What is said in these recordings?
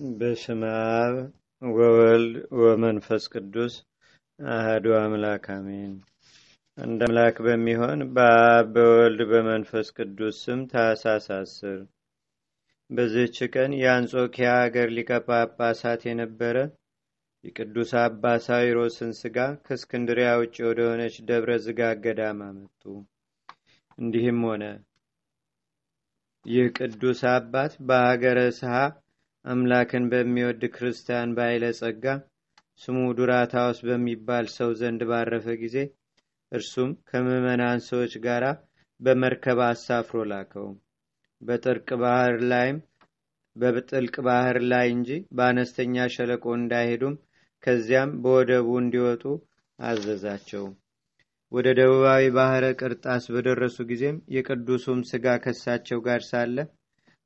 በስመ አብ ወወልድ ወመንፈስ ቅዱስ አህዱ አምላክ አሜን። አንድ አምላክ በሚሆን በአብ በወልድ በመንፈስ ቅዱስ ስም ታኅሳስ አስር በዚህች ቀን የአንጾኪያ አገር ሊቀ የነበረ የቅዱስ አባ ሳዊሮስን ስጋ ከእስክንድሪያ ውጭ ወደሆነች ደብረ ዝጋ ገዳም አመጡ። እንዲህም ሆነ ይህ ቅዱስ አባት በሀገረ ስሃ አምላክን በሚወድ ክርስቲያን ባይለ ጸጋ ስሙ ዱራታዎስ በሚባል ሰው ዘንድ ባረፈ ጊዜ እርሱም ከምዕመናን ሰዎች ጋር በመርከብ አሳፍሮ ላከው። በጥልቅ ባህር ላይም በጥልቅ ባህር ላይ እንጂ በአነስተኛ ሸለቆ እንዳይሄዱም ከዚያም በወደቡ እንዲወጡ አዘዛቸው። ወደ ደቡባዊ ባህረ ቅርጣስ በደረሱ ጊዜም የቅዱሱም ስጋ ከሳቸው ጋር ሳለ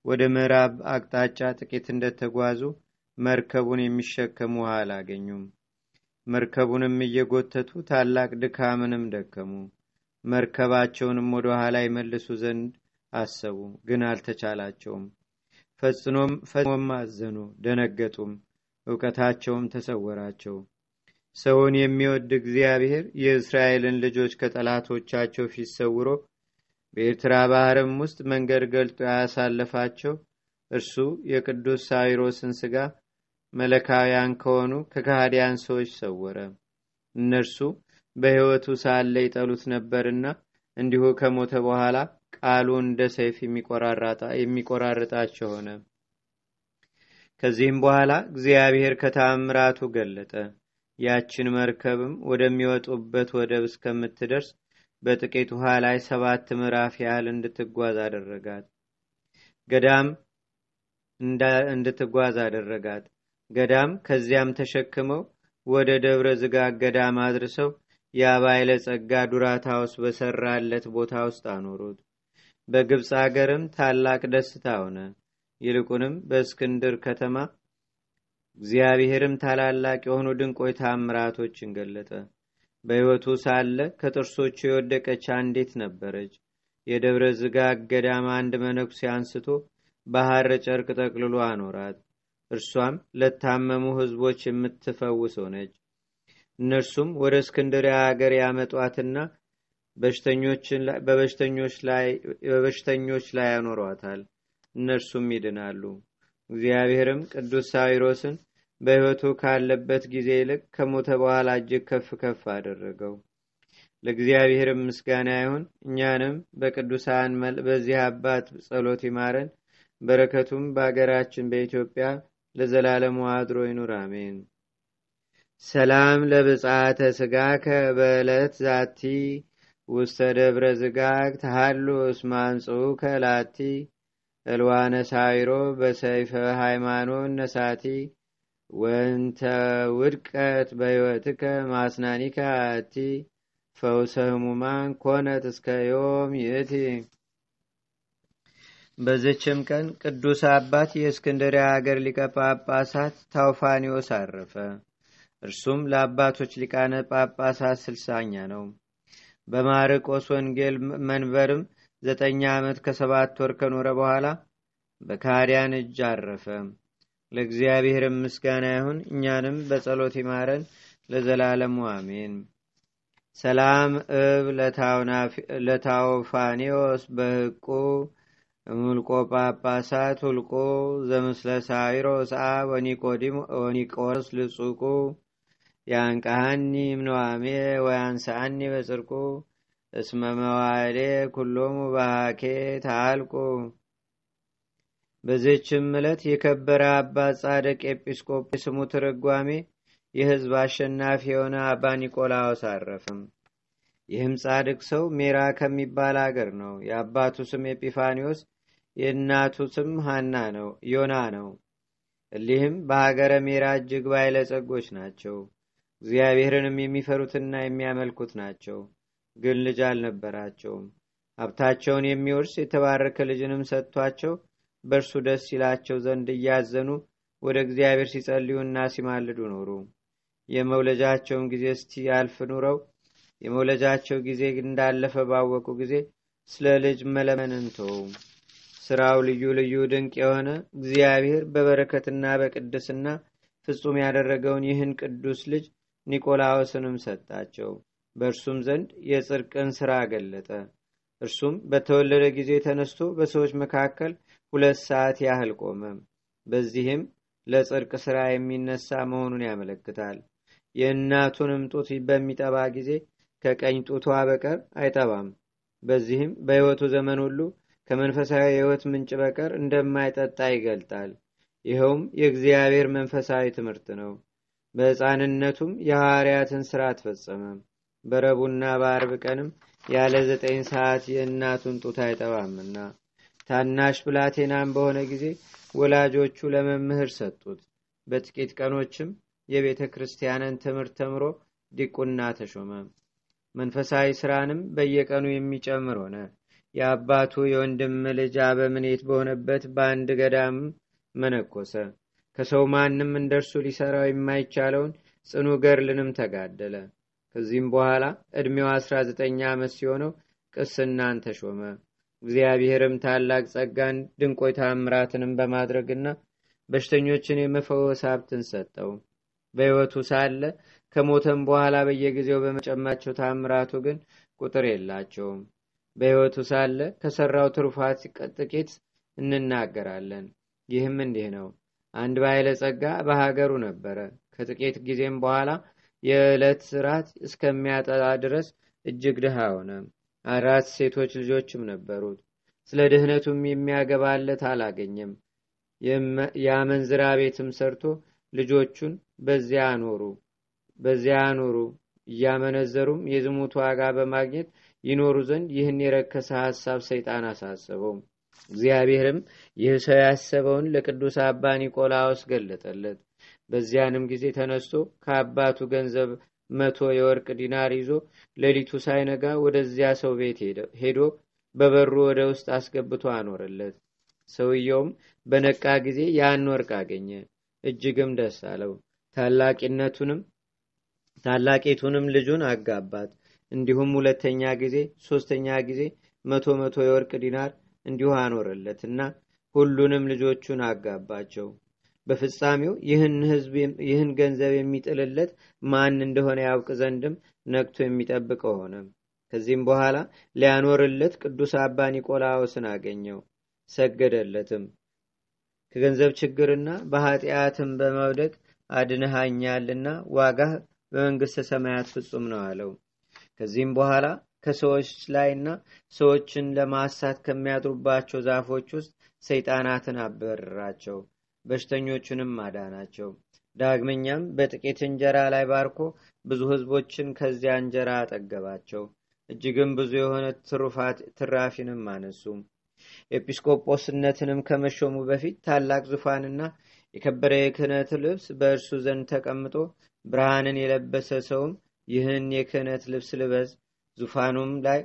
ወደ ምዕራብ አቅጣጫ ጥቂት እንደተጓዙ መርከቡን የሚሸከሙ ውሃ አላገኙም። መርከቡንም እየጎተቱ ታላቅ ድካምንም ደከሙ። መርከባቸውንም ወደ ኋላ ይመልሱ ዘንድ አሰቡ፣ ግን አልተቻላቸውም። ፈጽሞም አዘኑ፣ ደነገጡም፣ እውቀታቸውም ተሰወራቸው። ሰውን የሚወድ እግዚአብሔር የእስራኤልን ልጆች ከጠላቶቻቸው ፊት ሰውሮ በኤርትራ ባህርም ውስጥ መንገድ ገልጦ ያሳለፋቸው እርሱ የቅዱስ ሳዊሮስን ስጋ መለካውያን ከሆኑ ከካህዲያን ሰዎች ሰወረ። እነርሱ በሕይወቱ ሳለ ይጠሉት ነበርና እንዲሁ ከሞተ በኋላ ቃሉ እንደ ሰይፍ የሚቆራርጣቸው ሆነ። ከዚህም በኋላ እግዚአብሔር ከታምራቱ ገለጠ። ያችን መርከብም ወደሚወጡበት ወደብ እስከምትደርስ በጥቂት ውሃ ላይ ሰባት ምዕራፍ ያህል እንድትጓዝ አደረጋት። ገዳም እንድትጓዝ አደረጋት። ገዳም ከዚያም ተሸክመው ወደ ደብረ ዝጋግ ገዳም አድርሰው የአባይለ ጸጋ ዱራታውስ በሰራለት ቦታ ውስጥ አኖሩት። በግብፅ አገርም ታላቅ ደስታ ሆነ። ይልቁንም በእስክንድር ከተማ እግዚአብሔርም ታላላቅ የሆኑ ድንቆይ ታምራቶችን ገለጠ። በሕይወቱ ሳለ ከጥርሶቹ የወደቀች አንዲት ነበረች። የደብረ ዝጋግ ገዳም አንድ መነኩሴ አንስቶ በሐር ጨርቅ ጠቅልሎ አኖራት። እርሷም ለታመሙ ሕዝቦች የምትፈውስ ሆነች። እነርሱም ወደ እስክንድርያ አገር ያመጧትና በበሽተኞች ላይ ያኖሯታል። እነርሱም ይድናሉ። እግዚአብሔርም ቅዱስ ሳዊሮስን በሕይወቱ ካለበት ጊዜ ይልቅ ከሞተ በኋላ እጅግ ከፍ ከፍ አደረገው። ለእግዚአብሔርም ምስጋና ይሁን። እኛንም በቅዱሳን በዚህ አባት ጸሎት ይማረን። በረከቱም በአገራችን በኢትዮጵያ ለዘላለሙ አድሮ ይኑር፣ አሜን። ሰላም ለብጻተ ስጋ ከበለት ዛቲ ውስተ ደብረ ዝጋግ ተሃሉ እስማንጹ ከላቲ እልዋነ ሳይሮ በሰይፈ ሃይማኖት ነሳቲ ወንተ ውድቀት በሕይወትከ ማስናኒከ አቲ ፈውሰ ህሙማን ኮነት እስከ ዮም ይእቲ። በዘችም ቀን ቅዱስ አባት የእስክንድርያ አገር ሊቀ ጳጳሳት ታውፋኒዎስ አረፈ። እርሱም ለአባቶች ሊቃነ ጳጳሳት ስልሳኛ ነው። በማርቆስ ወንጌል መንበርም ዘጠኝ ዓመት ከሰባት ወር ከኖረ በኋላ በካዲያን እጅ አረፈ። ለእግዚአብሔርም ምስጋና ይሁን። እኛንም በጸሎት ይማረን ለዘላለሙ አሜን። ሰላም እብ ለታውፋኔዎስ በህቁ ሙልቆ ጳጳሳት ሁልቁ ዘምስለ ሳይሮስ አብ ወኒቆስ ልጹቁ ያንቅሃኒ እምንዋሜ ወያንሥአኒ በጽድቁ እስመ መዋዕልየ ኵሎሙ በሀኬት ኀልቁ። በዚህችም ዕለት የከበረ አባት ጻድቅ ኤጲስቆጶስ ስሙ ትርጓሜ የሕዝብ አሸናፊ የሆነ አባ ኒቆላዎስ አረፈ። ይህም ጻድቅ ሰው ሜራ ከሚባል አገር ነው። የአባቱ ስም ኤጲፋኒዎስ የእናቱ ስም ሃና ነው ዮና ነው። እሊህም በሀገረ ሜራ እጅግ ባለጸጎች ናቸው። እግዚአብሔርንም የሚፈሩትና የሚያመልኩት ናቸው። ግን ልጅ አልነበራቸውም። ሀብታቸውን የሚወርስ የተባረከ ልጅንም ሰጥቷቸው በእርሱ ደስ ይላቸው ዘንድ እያዘኑ ወደ እግዚአብሔር ሲጸልዩና ሲማልዱ ኖሩ። የመውለጃቸውን ጊዜ እስቲ ያልፍ ኑረው የመውለጃቸው ጊዜ እንዳለፈ ባወቁ ጊዜ ስለ ልጅ መለመንን ተው። ስራው ልዩ ልዩ ድንቅ የሆነ እግዚአብሔር በበረከትና በቅድስና ፍጹም ያደረገውን ይህን ቅዱስ ልጅ ኒቆላዎስንም ሰጣቸው። በእርሱም ዘንድ የጽድቅን ሥራ ገለጠ። እርሱም በተወለደ ጊዜ ተነስቶ በሰዎች መካከል ሁለት ሰዓት ያህል ቆመ። በዚህም ለጽድቅ ሥራ የሚነሳ መሆኑን ያመለክታል። የእናቱንም ጡት በሚጠባ ጊዜ ከቀኝ ጡቷ በቀር አይጠባም። በዚህም በሕይወቱ ዘመን ሁሉ ከመንፈሳዊ የሕይወት ምንጭ በቀር እንደማይጠጣ ይገልጣል። ይኸውም የእግዚአብሔር መንፈሳዊ ትምህርት ነው። በሕፃንነቱም የሐዋርያትን ሥራ ተፈጸመ። በረቡና በአርብ ቀንም ያለ ዘጠኝ ሰዓት የእናቱን ጡት አይጠባምና ታናሽ ብላቴናም በሆነ ጊዜ ወላጆቹ ለመምህር ሰጡት። በጥቂት ቀኖችም የቤተ ክርስቲያንን ትምህርት ተምሮ ዲቁና ተሾመ። መንፈሳዊ ሥራንም በየቀኑ የሚጨምር ሆነ። የአባቱ የወንድም ልጅ አበምኔት በሆነበት በአንድ ገዳም መነኮሰ። ከሰው ማንም እንደርሱ ሊሰራው የማይቻለውን ጽኑ ገርልንም ተጋደለ። ከዚህም በኋላ ዕድሜው 19 ዓመት ሲሆነው ቅስናን ተሾመ። እግዚአብሔርም ታላቅ ጸጋን ድንቆይ ታምራትንም በማድረግና በሽተኞችን የመፈወስ ሀብትን ሰጠው። በሕይወቱ ሳለ ከሞተም በኋላ በየጊዜው በመጨማቸው ታምራቱ ግን ቁጥር የላቸውም። በሕይወቱ ሳለ ከሠራው ትሩፋት ጥቂት እንናገራለን። ይህም እንዲህ ነው። አንድ ባለጸጋ በሀገሩ ነበረ። ከጥቂት ጊዜም በኋላ የዕለት ራት እስከሚያጠላ ድረስ እጅግ ድሃ ሆነ። አራት ሴቶች ልጆችም ነበሩት። ስለ ድህነቱም የሚያገባለት አላገኘም። የአመንዝራ ቤትም ሰርቶ ልጆቹን በዚያ አኖሩ በዚያ አኖሩ። እያመነዘሩም የዝሙት ዋጋ በማግኘት ይኖሩ ዘንድ ይህን የረከሰ ሐሳብ ሰይጣን አሳሰበው። እግዚአብሔርም ይህ ሰው ያሰበውን ለቅዱስ አባ ኒቆላዎስ ገለጠለት። በዚያንም ጊዜ ተነስቶ ከአባቱ ገንዘብ መቶ የወርቅ ዲናር ይዞ ሌሊቱ ሳይነጋ ወደዚያ ሰው ቤት ሄዶ በበሩ ወደ ውስጥ አስገብቶ አኖረለት። ሰውየውም በነቃ ጊዜ ያን ወርቅ አገኘ። እጅግም ደስ አለው። ታላቂነቱንም ታላቂቱንም ልጁን አጋባት። እንዲሁም ሁለተኛ ጊዜ፣ ሶስተኛ ጊዜ መቶ መቶ የወርቅ ዲናር እንዲሁ አኖረለት እና ሁሉንም ልጆቹን አጋባቸው። በፍጻሜው ይህን ገንዘብ የሚጥልለት ማን እንደሆነ ያውቅ ዘንድም ነቅቶ የሚጠብቀው ሆነ። ከዚህም በኋላ ሊያኖርለት ቅዱስ አባ ኒቆላዎስን አገኘው፣ ሰገደለትም። ከገንዘብ ችግርና በኃጢአትም በመውደቅ አድንሃኛልና ዋጋህ በመንግሥተ ሰማያት ፍጹም ነው አለው። ከዚህም በኋላ ከሰዎች ላይና ሰዎችን ለማሳት ከሚያድሩባቸው ዛፎች ውስጥ ሰይጣናትን አበረራቸው፣ በሽተኞቹንም አዳናቸው። ዳግመኛም በጥቂት እንጀራ ላይ ባርኮ ብዙ ሕዝቦችን ከዚያ እንጀራ አጠገባቸው። እጅግም ብዙ የሆነ ትራፊንም አነሱ። ኤጲስቆጶስነትንም ከመሾሙ በፊት ታላቅ ዙፋንና የከበረ የክህነት ልብስ በእርሱ ዘንድ ተቀምጦ ብርሃንን የለበሰ ሰውም ይህን የክህነት ልብስ ልበስ ዙፋኑም ላይ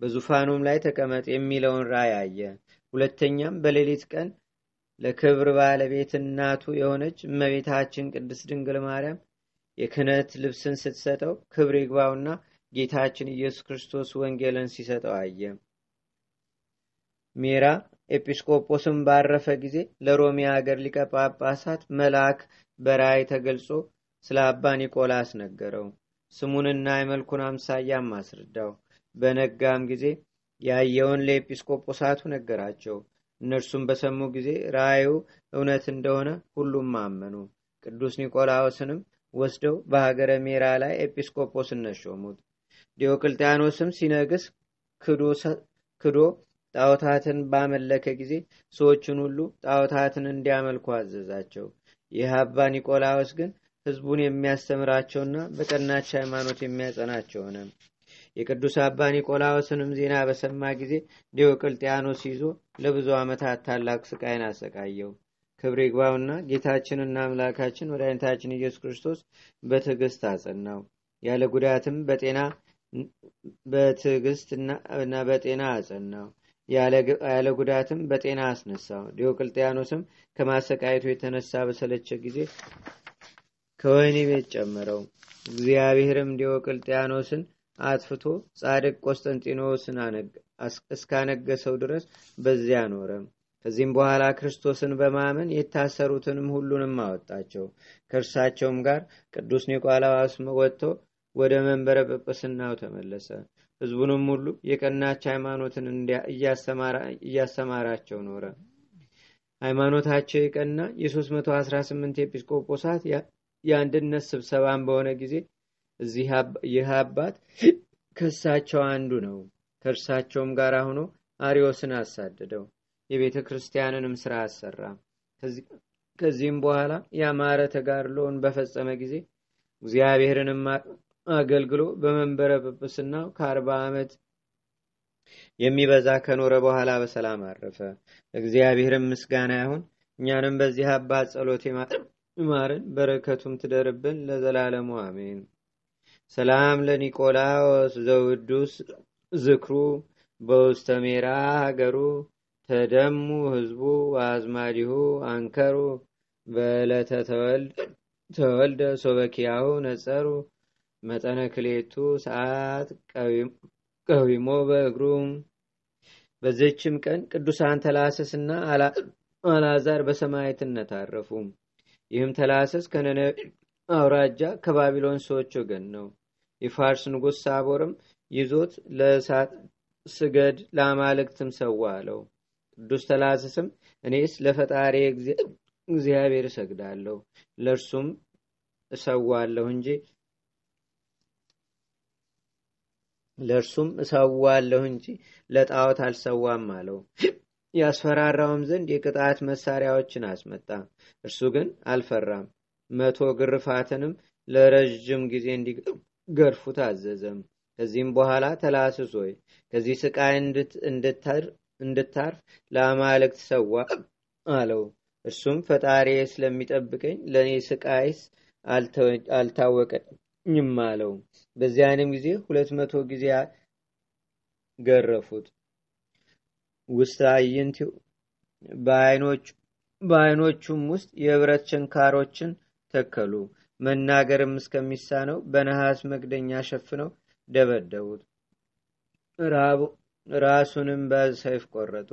በዙፋኑም ላይ ተቀመጥ የሚለውን ራእይ አየ። ሁለተኛም በሌሊት ቀን ለክብር ባለቤት እናቱ የሆነች እመቤታችን ቅድስት ድንግል ማርያም የክህነት ልብስን ስትሰጠው ክብር ይግባውና ጌታችን ኢየሱስ ክርስቶስ ወንጌልን ሲሰጠው አየ። ሜራ ኤጲስቆጶስም ባረፈ ጊዜ ለሮሚ አገር ሊቀ ጳጳሳት መልአክ በራእይ ተገልጾ ስለ አባ ኒቆላስ ነገረው። ስሙንና የመልኩን አምሳያም አስረዳው። በነጋም ጊዜ ያየውን ለኤጲስቆጶሳቱ ነገራቸው። እነርሱም በሰሙ ጊዜ ራእዩ እውነት እንደሆነ ሁሉም አመኑ። ቅዱስ ኒቆላዎስንም ወስደው በሀገረ ሜራ ላይ ኤጲስቆጶስነት ሾሙት። ዲዮቅልጥያኖስም ሲነግስ ክዶ ጣዖታትን ባመለከ ጊዜ ሰዎችን ሁሉ ጣዖታትን እንዲያመልኩ አዘዛቸው። ይህ አባ ኒቆላዎስ ግን ሕዝቡን የሚያስተምራቸውና በቀናች ሃይማኖት የሚያጸናቸው ሆነ። የቅዱስ አባ ኒቆላዎስንም ዜና በሰማ ጊዜ ዲዮቅልጥያኖስ ይዞ ለብዙ ዓመታት ታላቅ ስቃይን አሰቃየው። ክብር ይግባውና ጌታችንና አምላካችን መድኃኒታችን ኢየሱስ ክርስቶስ በትዕግስት አጸናው። ያለ ጉዳትም በጤና በትዕግስት እና በጤና አጸናው። ያለ ጉዳትም በጤና አስነሳው። ዲዮቅልጥያኖስም ከማሰቃየቱ የተነሳ በሰለቸ ጊዜ ከወህኒ ቤት ጨመረው። እግዚአብሔርም ዲዮቅልጥያኖስን አጥፍቶ ጻድቅ ቆስጠንጢኖስን እስካነገሰው ድረስ በዚያ ኖረ። ከዚህም በኋላ ክርስቶስን በማመን የታሰሩትንም ሁሉንም አወጣቸው። ከእርሳቸውም ጋር ቅዱስ ኒቆላዎስ ወጥቶ ወደ መንበረ ጵጵስናው ተመለሰ። ሕዝቡንም ሁሉ የቀናች ሃይማኖትን እያስተማራቸው ኖረ። ሃይማኖታቸው የቀና የ318 ኤጲስቆጶሳት የአንድነት ስብሰባን በሆነ ጊዜ ይህ አባት ከእሳቸው አንዱ ነው። ከእርሳቸውም ጋር ሆኖ አሪዮስን አሳደደው። የቤተ ክርስቲያንንም ስራ አሰራ። ከዚህም በኋላ ያማረ ተጋድሎውን በፈጸመ ጊዜ እግዚአብሔርንም አገልግሎ በመንበረ ጵጵስናው ከአርባ ዓመት የሚበዛ ከኖረ በኋላ በሰላም አረፈ። እግዚአብሔርም ምስጋና ይሁን። እኛንም በዚህ አባት ጸሎት ይማርን፣ በረከቱም ትደርብን ለዘላለሙ አሜን። ሰላም ለኒቆላዎስ ዘውዱስ ዝክሩ በውስተ ሜራ ሀገሩ ተደሙ ህዝቡ አዝማዲሁ አንከሩ በዕለተ ተወልደ ሶበኪያሁ ነጸሩ መጠነ ክሌቱ ሰዓት ቀዊሞ በእግሩ። በዚህችም ቀን ቅዱሳን ተላሰስና አልዓዛር በሰማዕትነት አረፉ። ይህም ተላሰስ አውራጃ ከባቢሎን ሰዎች ወገን ነው። የፋርስ ንጉሥ ሳቦርም ይዞት ለእሳት ስገድ ለአማልክትም ሰዋ አለው። ቅዱስ ተላሰስም እኔስ ለፈጣሪ እግዚአብሔር እሰግዳለሁ ለእርሱም እሰዋለሁ እንጂ ለእርሱም እሰዋለሁ እንጂ ለጣዖት አልሰዋም አለው። ያስፈራራውም ዘንድ የቅጣት መሳሪያዎችን አስመጣ። እርሱ ግን አልፈራም። መቶ ግርፋትንም ለረዥም ጊዜ እንዲገርፉት አዘዘም። ከዚህም በኋላ ተላስስ ሆይ ከዚህ ስቃይ እንድታርፍ ለአማልክት ሰዋ አለው። እርሱም ፈጣሪ ስለሚጠብቀኝ ለእኔ ስቃይስ አልታወቀኝም አለው። በዚያንም ጊዜ ሁለት መቶ ጊዜ ገረፉት። ውስጥ አይንት በአይኖቹም ውስጥ የብረት ችንካሮችን ተከሉ። መናገርም እስከሚሳነው በነሐስ መክደኛ ሸፍነው ደበደቡት። ራሱንም በሰይፍ ቆረጡ።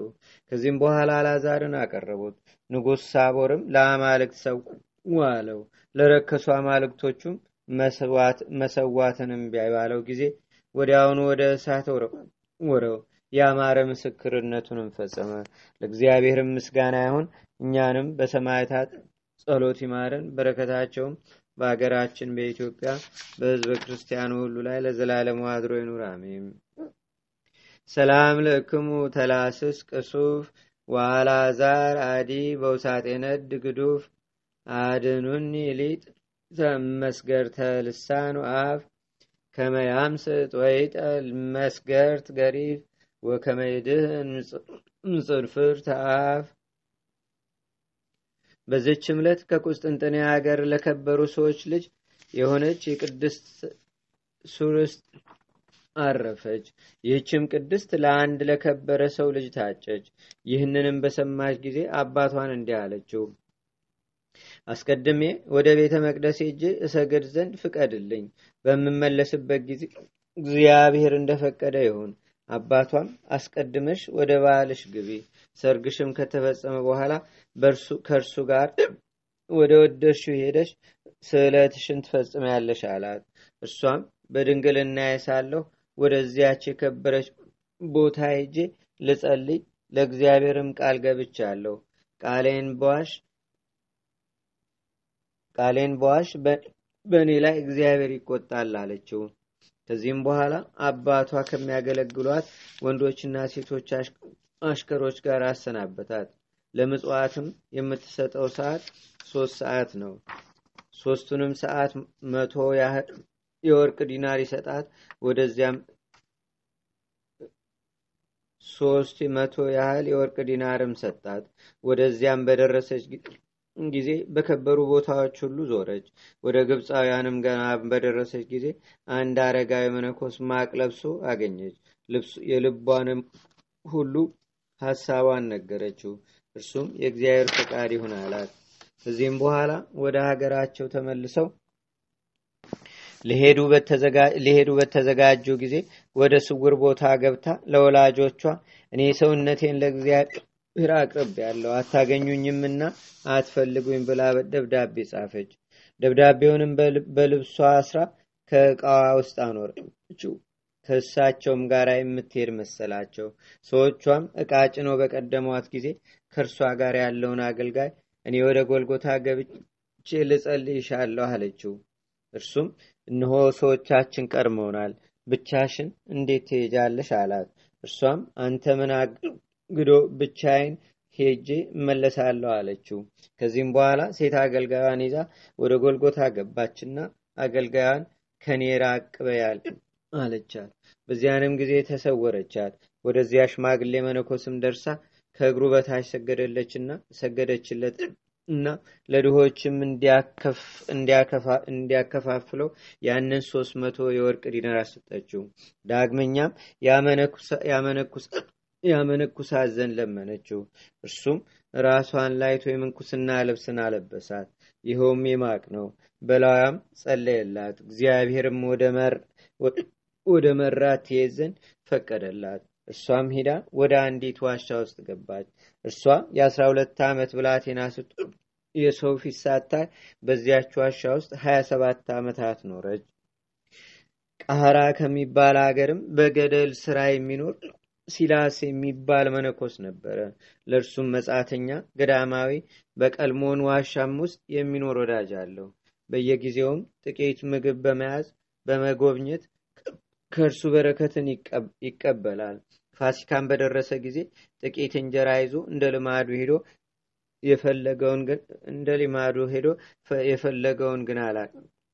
ከዚህም በኋላ አልዓዛርን አቀረቡት። ንጉሥ ሳቦርም ለአማልክት አለው። ለረከሱ አማልክቶቹም መሰዋትንም ቢያባለው ጊዜ ወዲያውኑ ወደ እሳት ወረው ያማረ ምስክርነቱንም ፈጸመ። ለእግዚአብሔርም ምስጋና ይሁን። እኛንም በሰማዕታት ጸሎት ይማረን። በረከታቸውም በሀገራችን በኢትዮጵያ በሕዝበ ክርስቲያኑ ሁሉ ላይ ለዘላለሙ አድሮ ይኑር፣ አሜን። ሰላም ለእክሙ ተላስስ ቅሱፍ ዋላዛር አዲ በውሳጤነት ድግዱፍ አድኑኒ ሊጥ መስገርተ ልሳኑ አፍ ከመያምስጥ ወይጠል መስገርት ገሪፍ ወከመይድህን ምጽንፍር ተአፍ በዚች ዕለት ከቁስጥንጥንያ ሀገር ለከበሩ ሰዎች ልጅ የሆነች የቅድስት ሱርስት አረፈች። ይህችም ቅድስት ለአንድ ለከበረ ሰው ልጅ ታጨች። ይህንንም በሰማች ጊዜ አባቷን እንዲህ አለችው፣ አስቀድሜ ወደ ቤተ መቅደስ ሄጄ እሰግድ ዘንድ ፍቀድልኝ። በምመለስበት ጊዜ እግዚአብሔር እንደፈቀደ ይሁን። አባቷም አስቀድመሽ ወደ ባልሽ ግቢ፣ ሰርግሽም ከተፈጸመ በኋላ ከእርሱ ጋር ወደ ወደድሽው ሄደሽ ስዕለትሽን ትፈጽሚያለሽ አላት። እርሷም በድንግልና ሳለሁ ወደዚያች የከበረች ቦታ ሄጄ ልጸልይ ለእግዚአብሔርም ቃል ገብቻለሁ። ቃሌን በዋሽ በእኔ ላይ እግዚአብሔር ይቆጣል አለችው። ከዚህም በኋላ አባቷ ከሚያገለግሏት ወንዶችና ሴቶች አሽከሮች ጋር አሰናበታት። ለምጽዋትም የምትሰጠው ሰዓት ሶስት ሰዓት ነው። ሶስቱንም ሰዓት መቶ ያህል የወርቅ ዲናር ይሰጣት። ወደዚያም ሶስት መቶ ያህል የወርቅ ዲናርም ሰጣት። ወደዚያም በደረሰች ጊዜ በከበሩ ቦታዎች ሁሉ ዞረች። ወደ ግብፃውያንም ገና በደረሰች ጊዜ አንድ አረጋዊ መነኮስ ማቅ ለብሶ አገኘች። የልቧንም ሁሉ ሀሳቧን ነገረችው። እርሱም የእግዚአብሔር ፈቃድ ይሁን አላት። ከዚህም በኋላ ወደ ሀገራቸው ተመልሰው ሊሄዱ በተዘጋጁ ጊዜ ወደ ስውር ቦታ ገብታ ለወላጆቿ እኔ ሰውነቴን ለእግዚአብሔር አቅርብ ያለው አታገኙኝምና አትፈልጉኝ ብላ ደብዳቤ ጻፈች። ደብዳቤውንም በልብሷ አስራ ከእቃዋ ውስጥ አኖረችው። ከእሳቸውም ጋር የምትሄድ መሰላቸው። ሰዎቿም እቃ ጭነው በቀደሟት ጊዜ ከእርሷ ጋር ያለውን አገልጋይ እኔ ወደ ጎልጎታ ገብቼ ልጸልይሻለሁ አለችው። እርሱም እነሆ ሰዎቻችን ቀድመውናል፣ ብቻሽን እንዴት ትሄጃለሽ? አላት። እርሷም አንተ ምን አግዶ ብቻዬን ሄጄ እመለሳለሁ አለችው። ከዚህም በኋላ ሴት አገልጋዩን ይዛ ወደ ጎልጎታ ገባችና አገልጋዩን ከኔ ራቅ በያል አለቻት። በዚያንም ጊዜ ተሰወረቻት። ወደዚያ ሽማግሌ መነኮስም ደርሳ ከእግሩ በታች ሰገደለችና ሰገደችለት እና ለድሆችም እንዲያከፋፍለው ያንን ሶስት መቶ የወርቅ ዲናር አሰጠችው። ዳግመኛም ያመነኩሳት ዘንድ ለመነችው። እርሱም ራሷን ላይቶ የምንኩስና ልብስን አለበሳት። ይኸውም የማቅ ነው። በላዋም ጸለየላት። እግዚአብሔርም ወደ መራት ትሄድ ዘንድ ፈቀደላት። እርሷም ሂዳ ወደ አንዲት ዋሻ ውስጥ ገባች። እርሷ የአስራ ሁለት ዓመት ብላቴና ስትሆን የሰው ፊት ሳታይ በዚያች ዋሻ ውስጥ ሀያ ሰባት ዓመታት ኖረች። ቃራ ከሚባል አገርም በገደል ስራ የሚኖር ሲላስ የሚባል መነኮስ ነበረ። ለእርሱም መጻተኛ ገዳማዊ በቀልሞን ዋሻም ውስጥ የሚኖር ወዳጅ አለው። በየጊዜውም ጥቂት ምግብ በመያዝ በመጎብኘት ከእርሱ በረከትን ይቀበላል። ፋሲካን በደረሰ ጊዜ ጥቂት እንጀራ ይዞ እንደ ልማዱ ሄዶ የፈለገውን ግን እንደ ልማዱ ሄዶ የፈለገውን ግን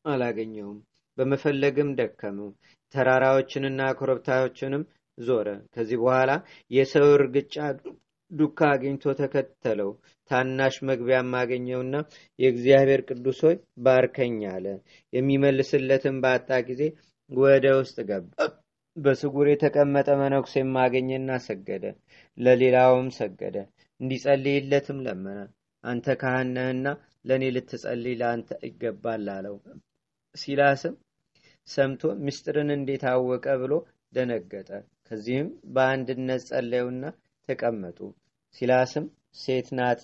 አላገኘውም። በመፈለግም ደከመው። ተራራዎችንና ኮረብታዎችንም ዞረ። ከዚህ በኋላ የሰው እርግጫ ዱካ አግኝቶ ተከተለው። ታናሽ መግቢያም አገኘውና የእግዚአብሔር ቅዱስ ሆይ ባርከኝ አለ። የሚመልስለትን ባጣ ጊዜ ወደ ውስጥ ገባ። በስጉር የተቀመጠ መነኩሴም አገኘና ሰገደ። ለሌላውም ሰገደ። እንዲጸልይለትም ለመነ። አንተ ካህን ነህና ለእኔ ልትጸልይ ለአንተ ይገባል አለው። ሲላስም ሰምቶ ምስጢርን እንዴት አወቀ ብሎ ደነገጠ። ከዚህም በአንድነት ጸለዩና ተቀመጡ። ሲላስም ሴት ናት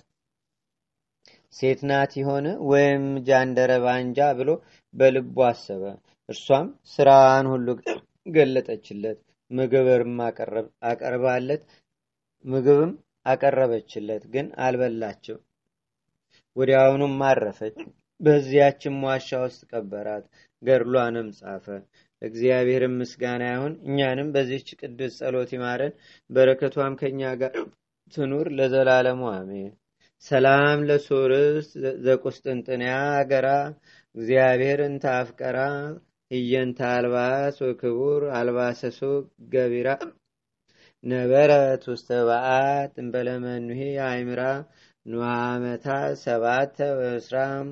ሴት ናት የሆነ ወይም ጃንደረባ እንጃ ብሎ በልቡ አሰበ። እርሷም ስራዋን ሁሉ ገለጠችለት። ምግብም አቀርባለት ምግብም አቀረበችለት፣ ግን አልበላቸው። ወዲያውኑም አረፈች። በዚያችም ዋሻ ውስጥ ቀበራት። ገድሏንም ጻፈ። እግዚአብሔርም ምስጋና ይሁን። እኛንም በዚህች ቅዱስ ጸሎት ይማረን፣ በረከቷም ከእኛ ጋር ትኑር ለዘላለሙ አሜን። ሰላም ለሶርስ ዘቁስጥንጥንያ አገራ እግዚአብሔር እንተ አፍቀራ እየንተ አልባስ ወክቡር አልባሰሶ ገቢራ ነበረት ውስተ በዓት እንበለመኑሄ አይምራ ኑዓመታ ሰባተ በስራም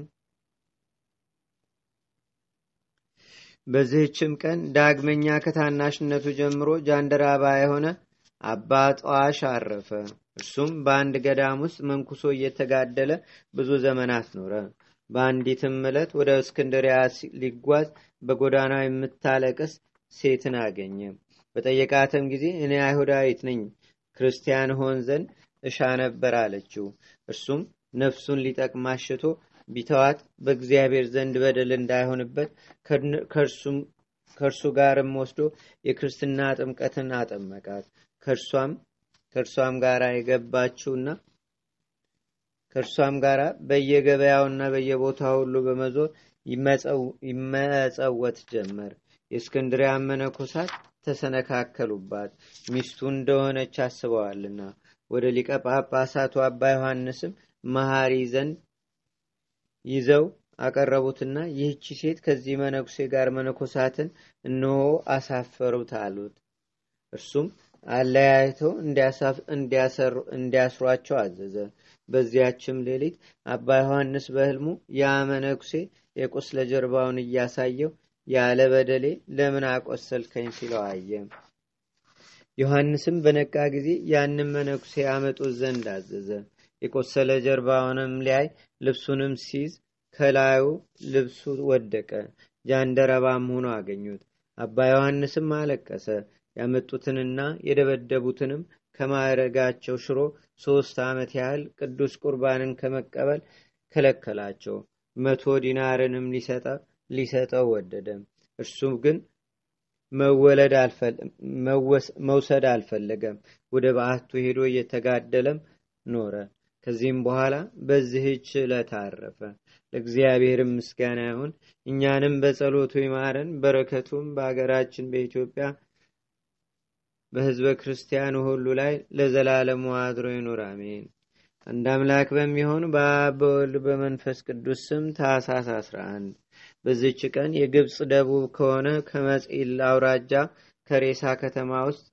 በዚህችም ቀን ዳግመኛ ከታናሽነቱ ጀምሮ ጃንደራባ የሆነ አባ ጠዋሽ አረፈ። እርሱም በአንድ ገዳም ውስጥ መንኩሶ እየተጋደለ ብዙ ዘመናት ኖረ። በአንዲትም ዕለት ወደ እስክንድሪያ ሊጓዝ በጎዳና የምታለቅስ ሴትን አገኘ። በጠየቃትም ጊዜ እኔ አይሁዳዊት ነኝ፣ ክርስቲያን ሆን ዘንድ እሻ ነበር አለችው። እርሱም ነፍሱን ሊጠቅማት ሽቶ ቢተዋት በእግዚአብሔር ዘንድ በደል እንዳይሆንበት ከእርሱ ጋርም ወስዶ የክርስትና ጥምቀትን አጠመቃት። ከእርሷም ጋር የገባችውና ከእርሷም ጋር በየገበያውና በየቦታው ሁሉ በመዞር ይመጸወት ጀመር። የእስክንድሪያ መነኮሳት ተሰነካከሉባት፣ ሚስቱ እንደሆነች አስበዋልና። ወደ ሊቀ ጳጳሳቱ አባ ዮሐንስም መሐሪ ዘንድ ይዘው አቀረቡትና ይህቺ ሴት ከዚህ መነኩሴ ጋር መነኮሳትን እነሆ አሳፈሩት አሉት። እርሱም አለያይተው እንዲያስሯቸው አዘዘ። በዚያችም ሌሊት አባ ዮሐንስ በሕልሙ ያ መነኩሴ የቁስለ ጀርባውን እያሳየው ያለ በደሌ ለምን አቆሰልከኝ ሲለው አየ። ዮሐንስም በነቃ ጊዜ ያንን መነኩሴ ያመጡት ዘንድ አዘዘ። የቆሰለ ጀርባውንም ሊያይ ልብሱንም ሲይዝ ከላዩ ልብሱ ወደቀ። ጃንደረባም ሆኖ አገኙት። አባ ዮሐንስም አለቀሰ። ያመጡትንና የደበደቡትንም ከማዕረጋቸው ሽሮ ሶስት ዓመት ያህል ቅዱስ ቁርባንን ከመቀበል ከለከላቸው። መቶ ዲናርንም ሊሰጠው ወደደ። እርሱ ግን መውሰድ አልፈለገም። ወደ በዓቱ ሄዶ እየተጋደለም ኖረ። ከዚህም በኋላ በዚህች ዕለት አረፈ። ለእግዚአብሔር ምስጋና ይሁን። እኛንም በጸሎቱ ይማረን። በረከቱም በአገራችን በኢትዮጵያ በሕዝበ ክርስቲያኑ ሁሉ ላይ ለዘላለሙ አድሮ ይኑር፣ አሜን። አንድ አምላክ በሚሆን በአብ በወልድ በመንፈስ ቅዱስ ስም ታኅሳስ 11 በዚች ቀን የግብፅ ደቡብ ከሆነ ከመጽኢል አውራጃ ከሬሳ ከተማ ውስጥ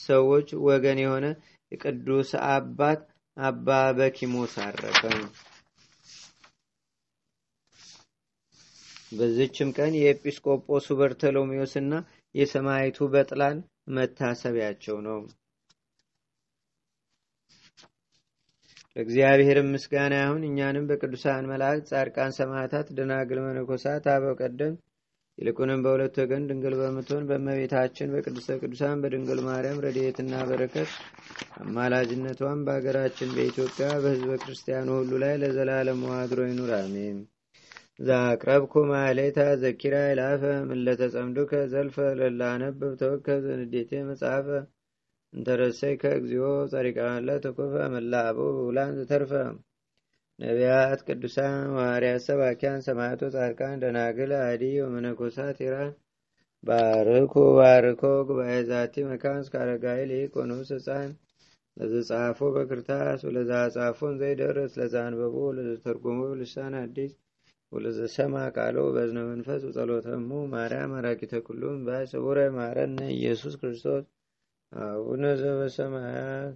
ሰዎች ወገን የሆነ የቅዱስ አባት አባ በኪሞስ አረፈ። በዚችም ቀን የኤጲስቆጶሱ በርተሎሜዎስና የሰማይቱ በጥላን መታሰቢያቸው ነው። ለእግዚአብሔር ምስጋና ይሁን። እኛንም በቅዱሳን መላእክት፣ ጻድቃን፣ ሰማዕታት፣ ደናግል፣ መነኮሳት፣ አበው ቀደም ይልቁንም በሁለት ወገን ድንግል በምትሆን በእመቤታችን በቅድስተ ቅዱሳን በድንግል ማርያም ረድኤትና በረከት አማላጅነቷን በአገራችን በኢትዮጵያ በሕዝበ ክርስቲያኑ ሁሉ ላይ ለዘላለም አድሮ ይኑር፣ አሜን። ዛቅረብኩ ማሌታ ዘኪራ ይላፈ ምለተጸምዱከ ዘልፈ ለላነብብ ተወከብ ዘንዴቴ መጽሐፈ እንተረሰይ ከእግዚኦ ጸሪቃለ ተኮፈ መላአቦ ብውላን ዘተርፈ። ነቢያት፣ ቅዱሳን፣ ሐዋርያት፣ ሰባኪያን፣ ሰማዕቶ፣ ጻድቃን፣ ደናግል፣ አዲ ወመነኮሳት ኢራን ባርኩ ባርኮ ጉባኤ ዛቲ መካን እስከ አረጋዊ ሊቅ ወንዑስ ሕፃን ለዘጻፎ በክርታስ ወለዛ ጻፎን ዘይደርስ ለዛ አንበቦ ለዘተርጎሞ ልሳን አዲስ ወለዘሰማ ቃሎ በዝነ መንፈስ ጸሎተሙ ማርያም አራቂተ ኩሉም ሰቡረ ማረነ ኢየሱስ ክርስቶስ። አቡነ ዘበሰማያት